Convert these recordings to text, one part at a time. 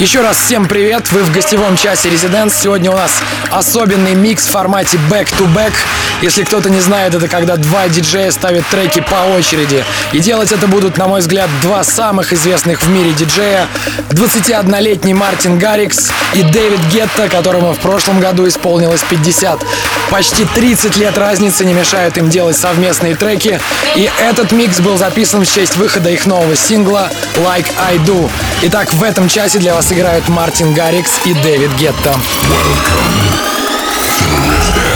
Еще раз всем привет, вы в гостевом часе Резиденс. Сегодня у нас особенный микс в формате back-to-back. Если кто-то не знает, это когда два диджея ставят треки по очереди. И делать это будут, на мой взгляд, два самых известных в мире диджея. 21-летний Мартин Гаррикс и Дэвид Гетта, которому в прошлом году исполнилось 50. Почти 30 лет разницы не мешают им делать совместные треки. И этот микс был записан в честь выхода их нового сингла «Like I Do». Итак, в этом часе для вас сыграют Мартин Гаррикс и Дэвид Гетто. Welcome to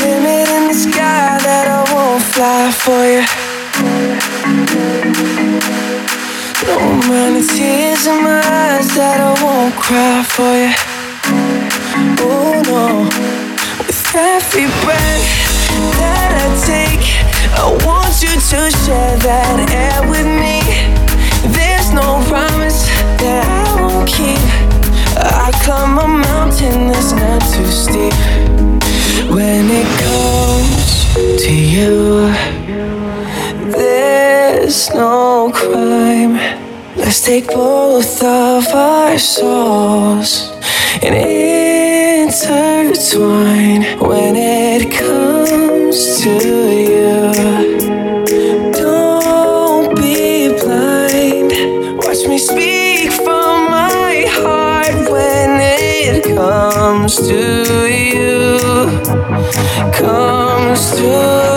limit in the sky that I won't fly for you. No amount of tears in my eyes that I won't cry for you. Oh no, with every breath that I take. I want you to share that air with me. There's no promise that I won't keep. I climb a mountain that's not too steep. When it comes to you, there's no crime. Let's take both of our souls and intertwine when it comes to you. Don't be blind. Watch me speak from my heart when it comes to you. Comes to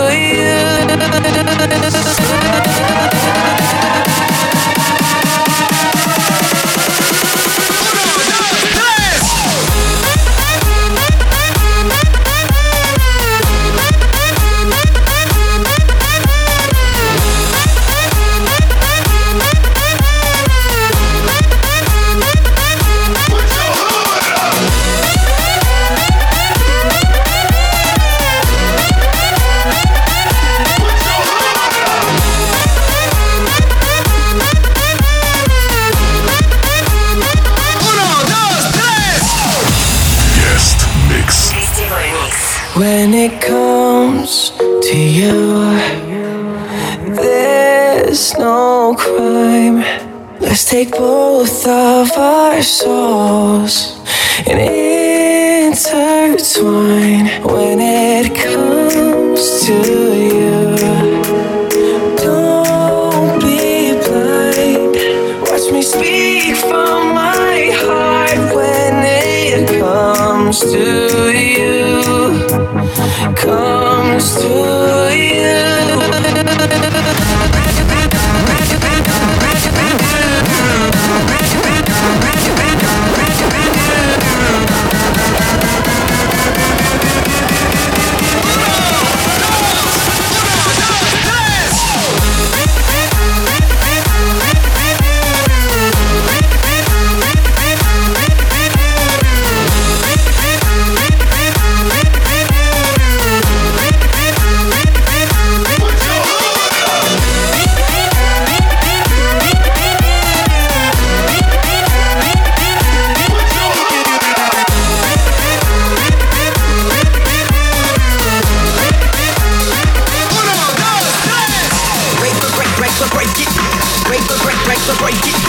Guest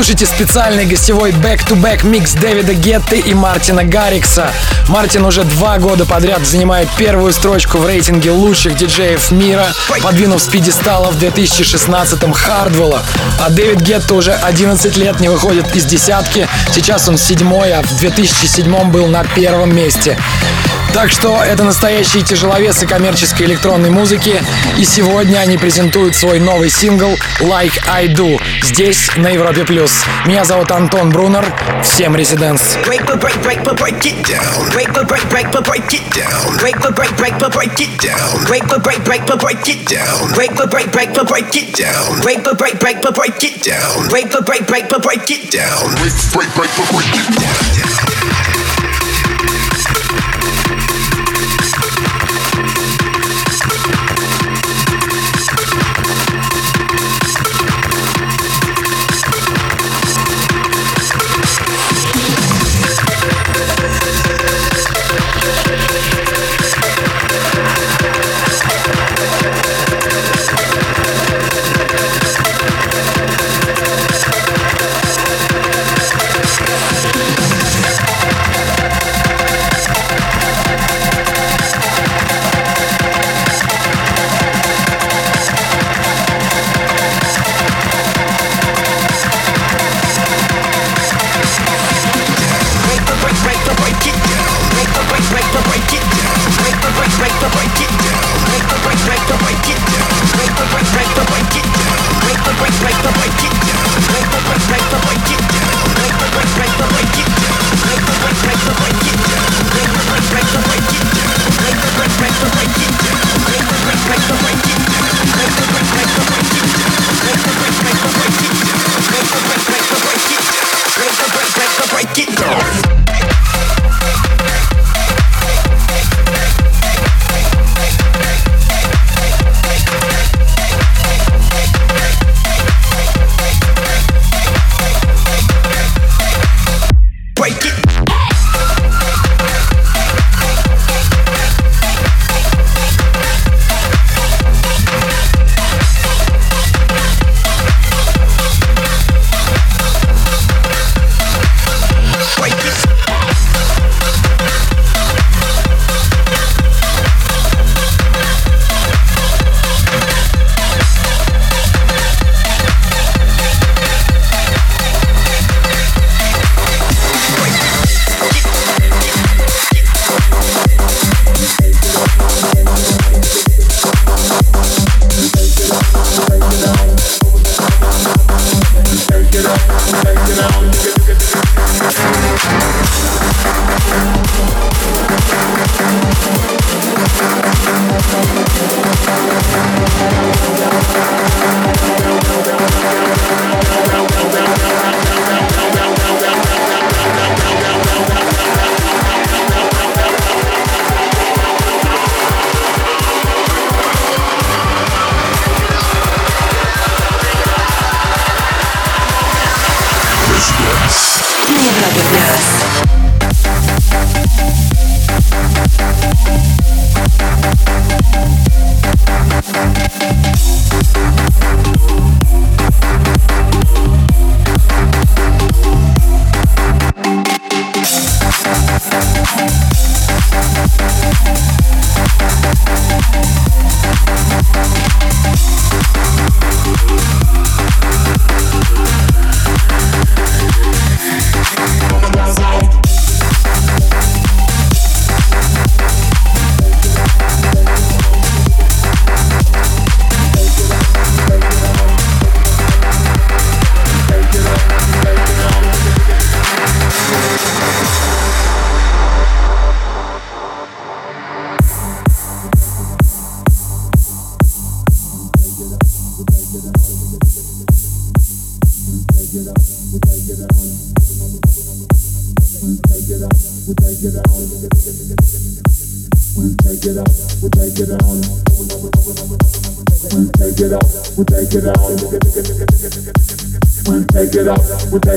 слушаете специальный гостевой back-to-back микс Дэвида Гетты и Мартина Гаррикса. Мартин уже два года подряд занимает первую строчку в рейтинге лучших диджеев мира, подвинув с пьедестала в 2016-м Хардвелла. А Дэвид Гетта уже 11 лет не выходит из десятки. Сейчас он седьмой, а в 2007 был на первом месте. Так что это настоящие тяжеловесы коммерческой электронной музыки. И сегодня они презентуют свой новый сингл Like I Do здесь, на Европе+. плюс. Меня зовут Антон Брунер. Всем резиденс. Break break, break but break it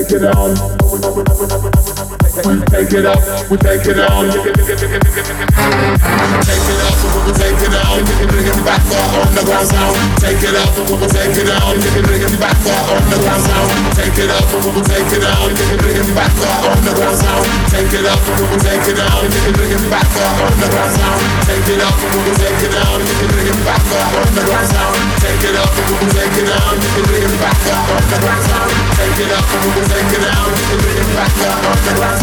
take it down we take it up, we take it on. Take it up, we take it on. Bring it back on the ground sound. Take it up, we take it on. Bring it back on the ground sound. Take it up, we take it on. Bring it back on the ground sound. Take it up, we take it on. Bring it back on the ground sound. Take it up, we take it on. Bring it back on the ground sound. Take it up, we take it on. Bring it back on the ground sound. Take it up, we take it on. Bring it back on the ground sound.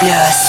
Yes.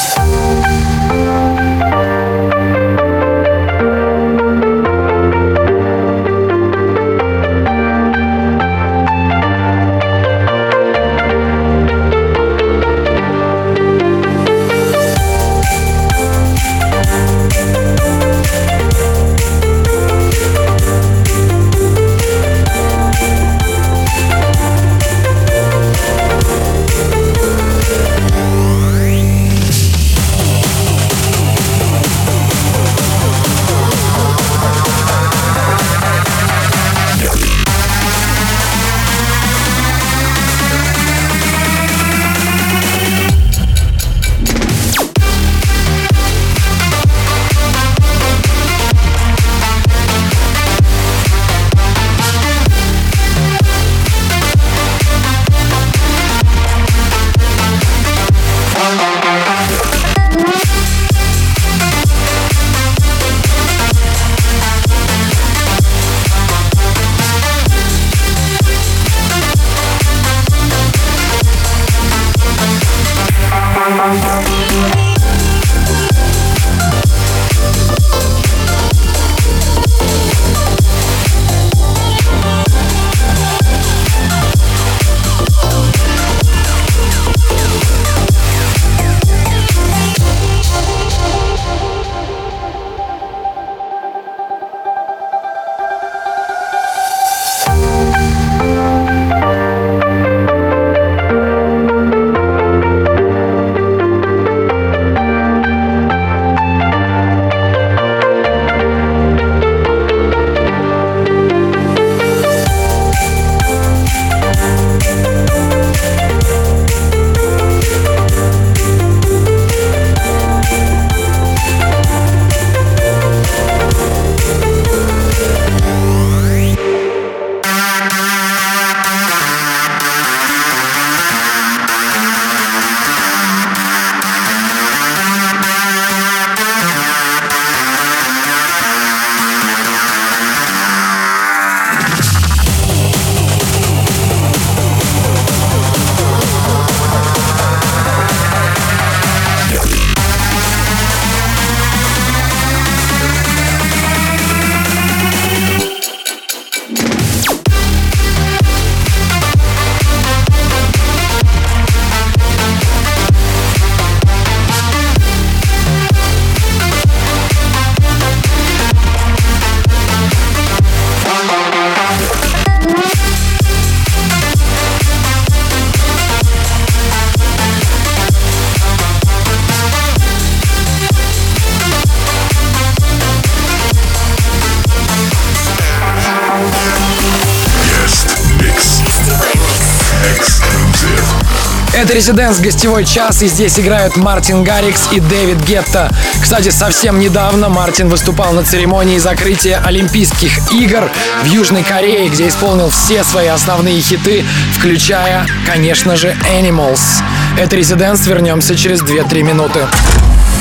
Это Резиденс гостевой час, и здесь играют Мартин Гаррикс и Дэвид Гетта. Кстати, совсем недавно Мартин выступал на церемонии закрытия Олимпийских игр в Южной Корее, где исполнил все свои основные хиты, включая, конечно же, Animals. Это Резиденс, вернемся через 2-3 минуты.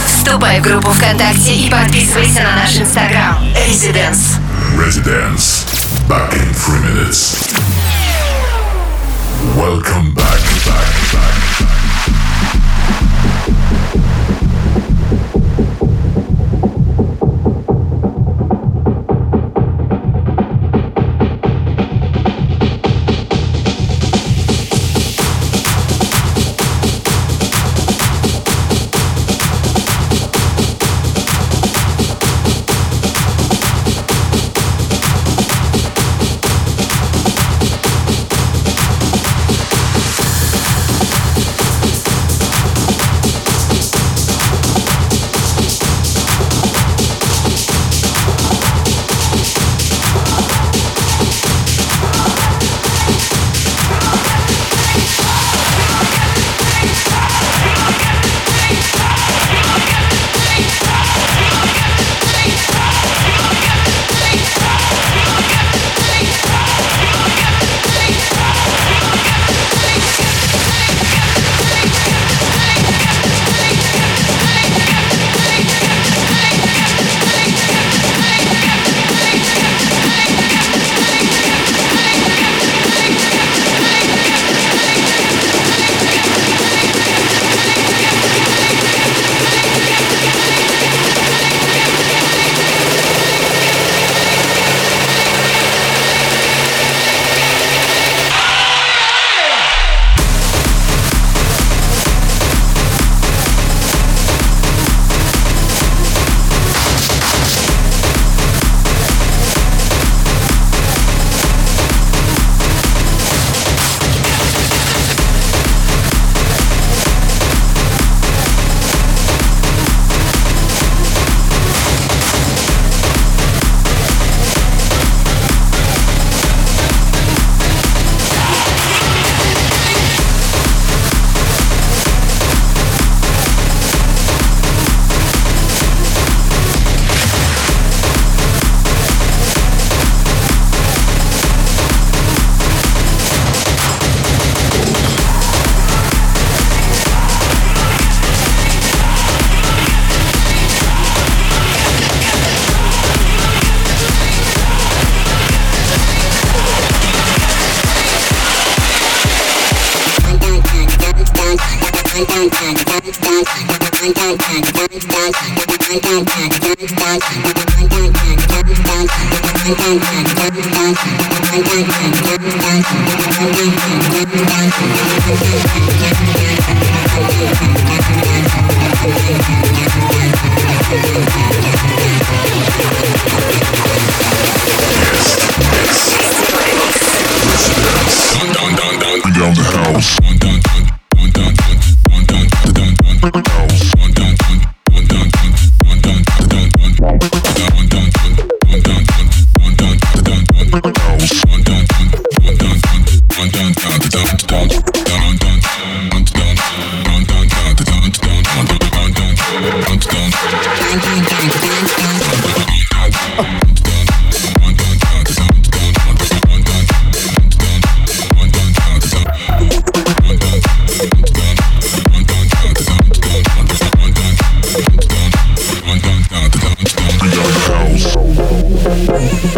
Вступай в группу ВКонтакте и подписывайся на наш инстаграм. Резиденс. Residence. Back in three minutes. Welcome back,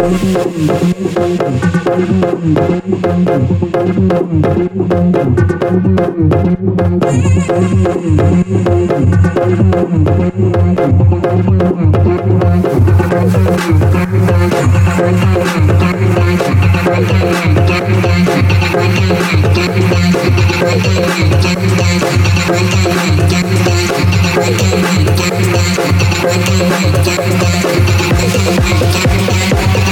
the house.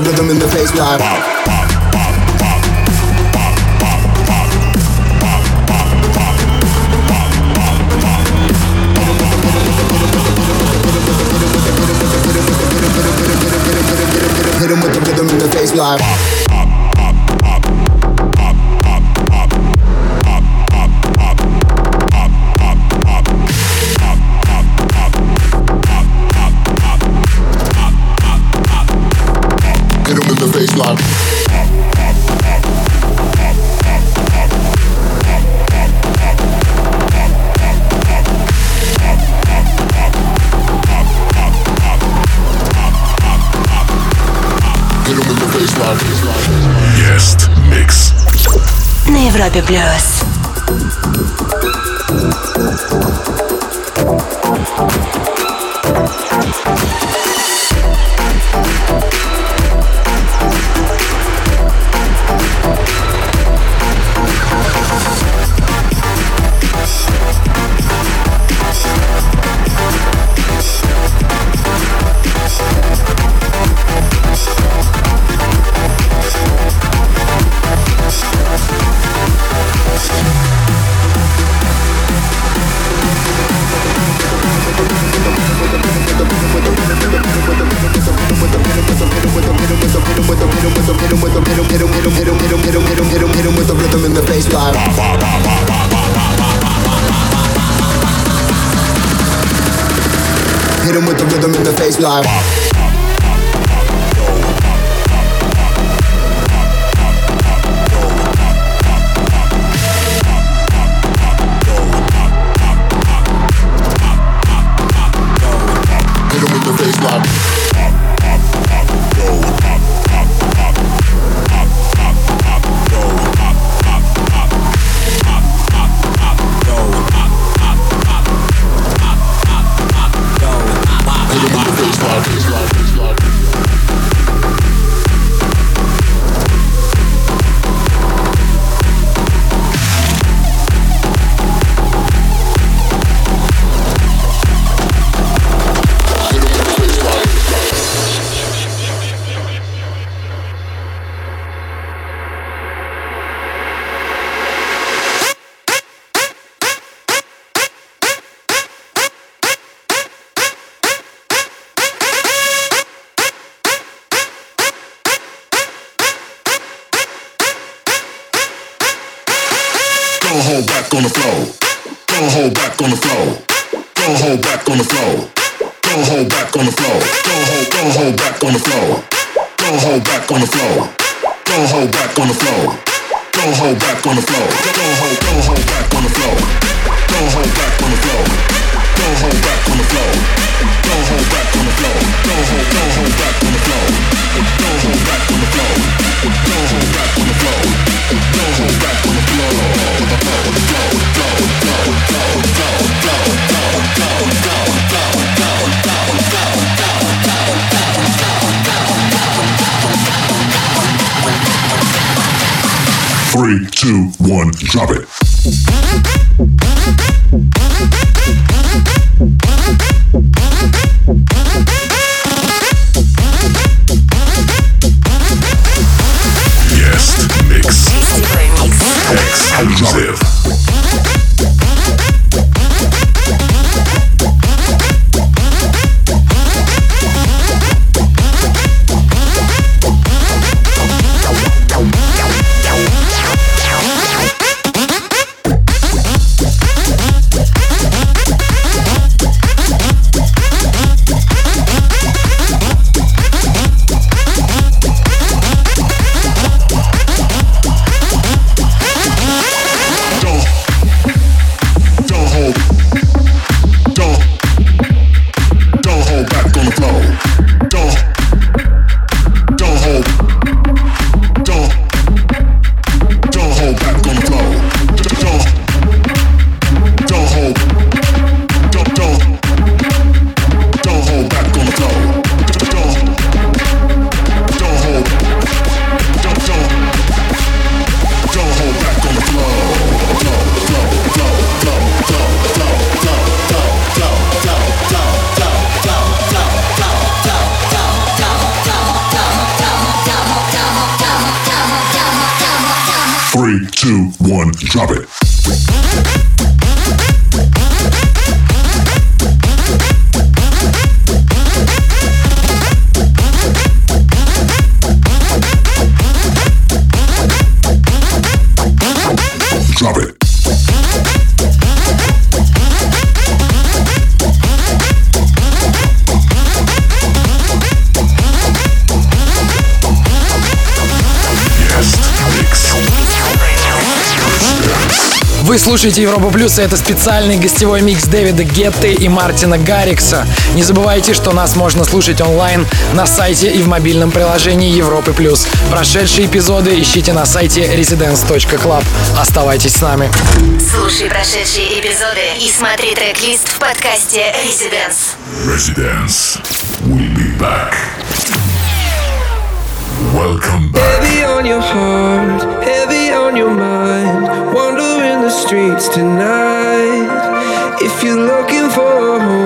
rhythm in the face live. Hit him with the rhythm in the face. Mississippi us. rhythm, hit him with the rhythm, hit him, hit him, hit him, hit him, hit him, hit him, hit him, hit him with the rhythm and the bass line. Hit him with the rhythm and the bass line. Don't hold back on the flow. Don't hold, don't hold back on the flow. Don't hold back on the flow. Don't hold back on the flow. Don't hold back on the flow. Don't hold, don't hold back on the flow. Don't hold back on the flow. Don't hold back on the flow. Don't hold back on the flow. Three, two, one, drop it. Yes, Mix. Exclusive. Слушаете Европа Плюс, и это специальный гостевой микс Дэвида Гетты и Мартина Гаррикса. Не забывайте, что нас можно слушать онлайн на сайте и в мобильном приложении Европы Плюс. Прошедшие эпизоды ищите на сайте residence.club. Оставайтесь с нами. Слушай прошедшие эпизоды и смотри трек-лист в подкасте Residence. Residence. For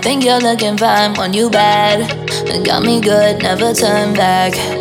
think you're looking fine, want you bad. Got me good, never turn back.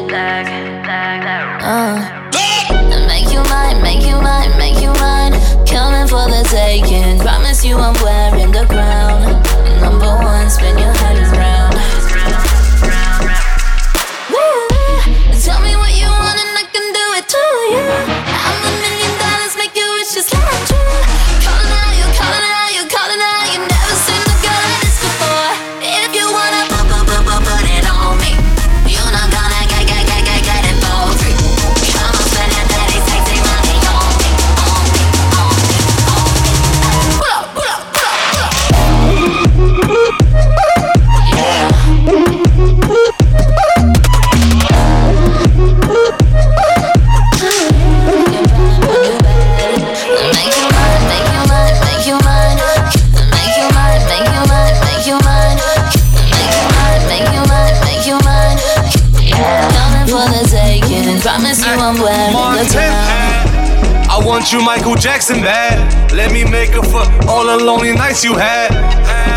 Want you, Michael Jackson, bad. Let me make up for all the lonely nights you had.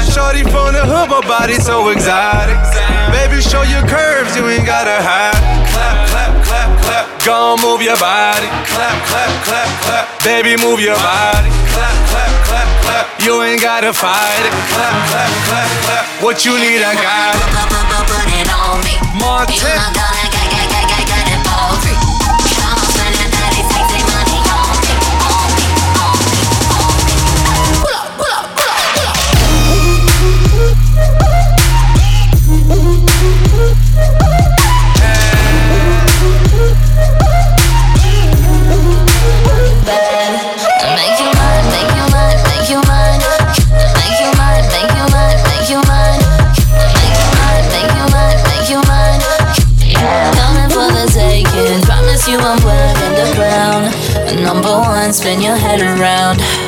Shorty from the hood, but body so exotic. Baby, show your curves, you ain't gotta hide. Clap, clap, clap, clap. Gon' move your body. Clap, clap, clap, clap. Baby, move your body. Clap, clap, clap, clap. You ain't gotta fight it. Clap, clap, clap, clap. What you need, I got it. Put, it on me. Martin. Spin your head around.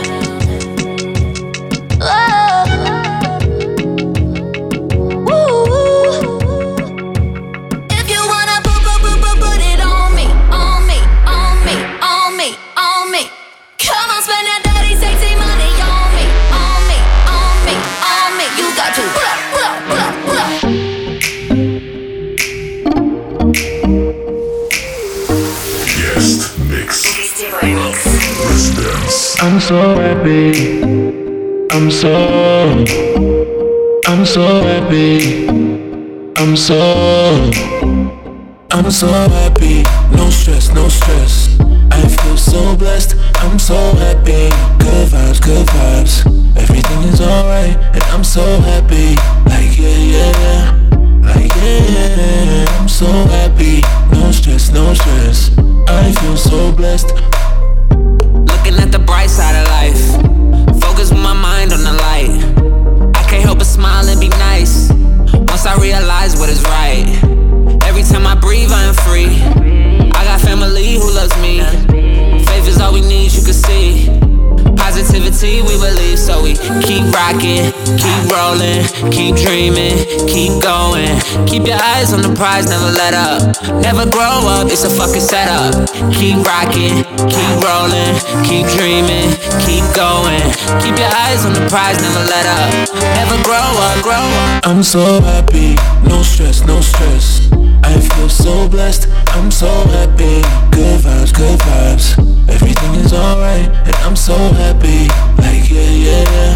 Keep dreaming, keep going. Keep your eyes on the prize, never let up. Never grow up, grow up. I'm so happy, no stress, no stress. I feel so blessed, I'm so happy. Good vibes, good vibes. Everything is alright, and I'm so happy. Like, yeah, yeah, yeah.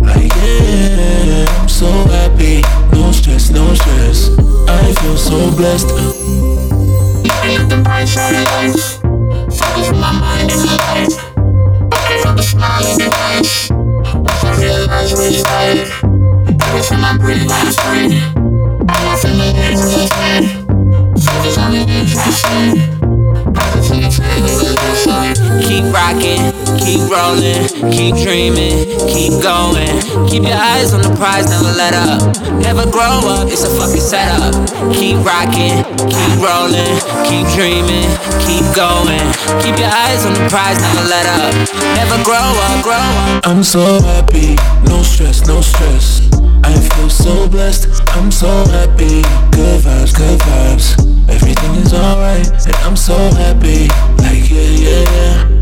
Like, yeah, yeah, yeah. I'm so happy, no stress, no stress. I feel so blessed. Keep rocking, keep rolling, keep dreaming, keep going. Keep your eyes on the prize, never let up. Never grow up, it's a fucking setup. Keep rocking, keep rolling, keep dreaming, keep going. Keep your eyes on the prize, never let up. Never grow up, grow up. I'm so happy, no stress, no stress. I feel so blessed, I'm so happy. Good vibes, good vibes. Everything is alright, and I'm so happy. Like, yeah, yeah, yeah.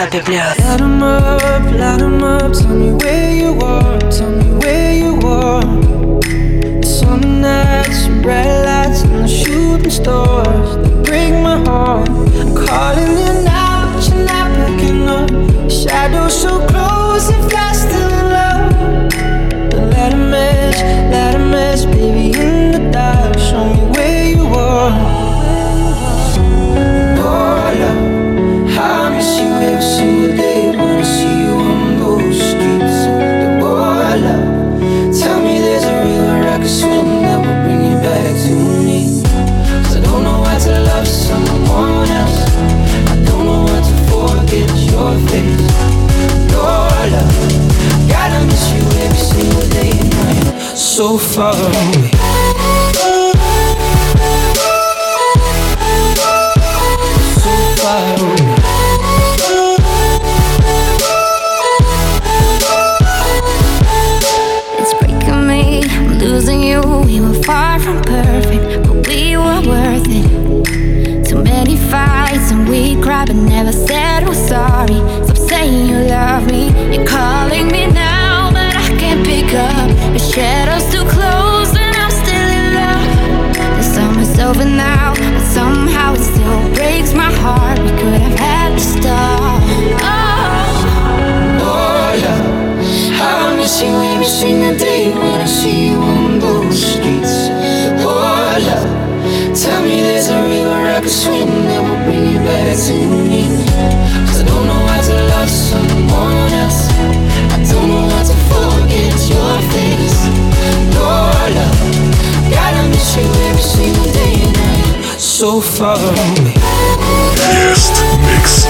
la pépinière. Up, let em up, tell me where you are, tell me where you are. The summer nights, lights, and the shooting stars, break my heart. I'm calling you now, but you're not picking up. Shadows so close, if I still in love. So far Away. Guest Mix.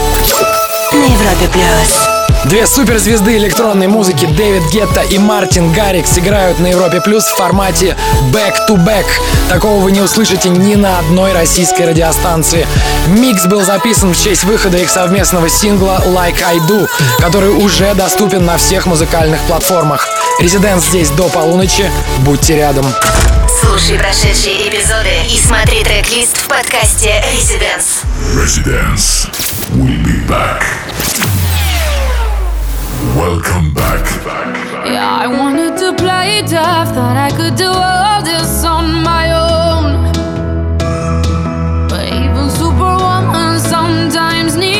На Европе плюс. Две суперзвезды электронной музыки Дэвид Гетта и Мартин Гаррикс играют на Европе Плюс в формате back-to-back. Такого вы не услышите ни на одной российской радиостанции. Микс был записан в честь выхода их совместного сингла Like I Do, который уже доступен на всех музыкальных платформах. Резидент здесь до полуночи. Будьте рядом. Слушай прошедшие эпизоды и смотри трек-лист в подкасте Residence. Residence. We'll be back. Welcome back. Yeah, I wanted to play tough, thought I could do all this on my own. But even Superwoman sometimes needed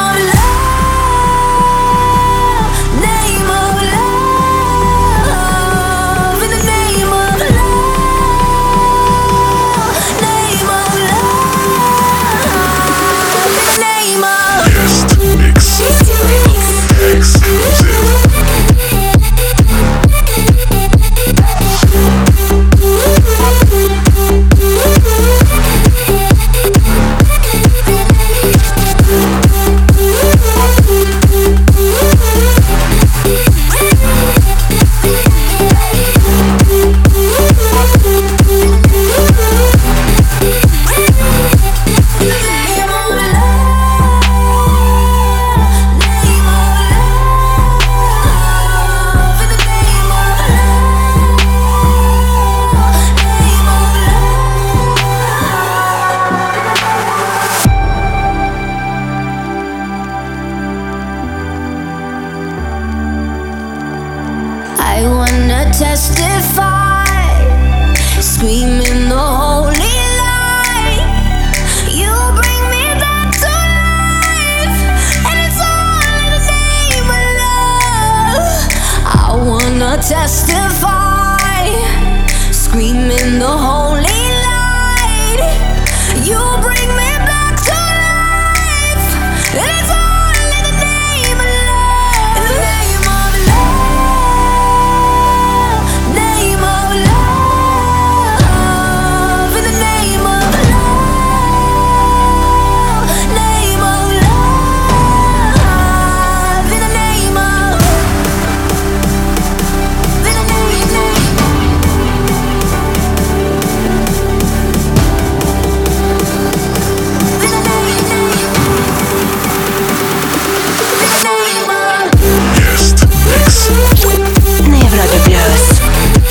screaming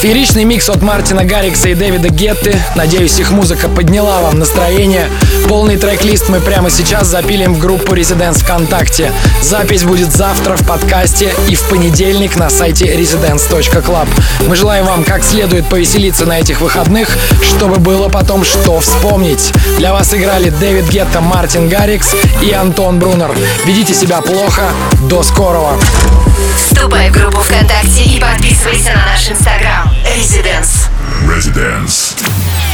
Фееричный микс от Мартина Гаррикса и Дэвида Гетты. Надеюсь, их музыка подняла вам настроение. Полный трек-лист мы прямо сейчас запилим в группу Residents ВКонтакте. Запись будет завтра в подкасте и в понедельник на сайте residence.club. Мы желаем вам как следует повеселиться на этих выходных, чтобы было потом что вспомнить. Для вас играли Дэвид Гетта, Мартин Гаррикс и Антон Брунер. Ведите себя плохо. До скорого. Вступай в группу ВКонтакте и подписывайся на наш инстаграм. Residence. Residence.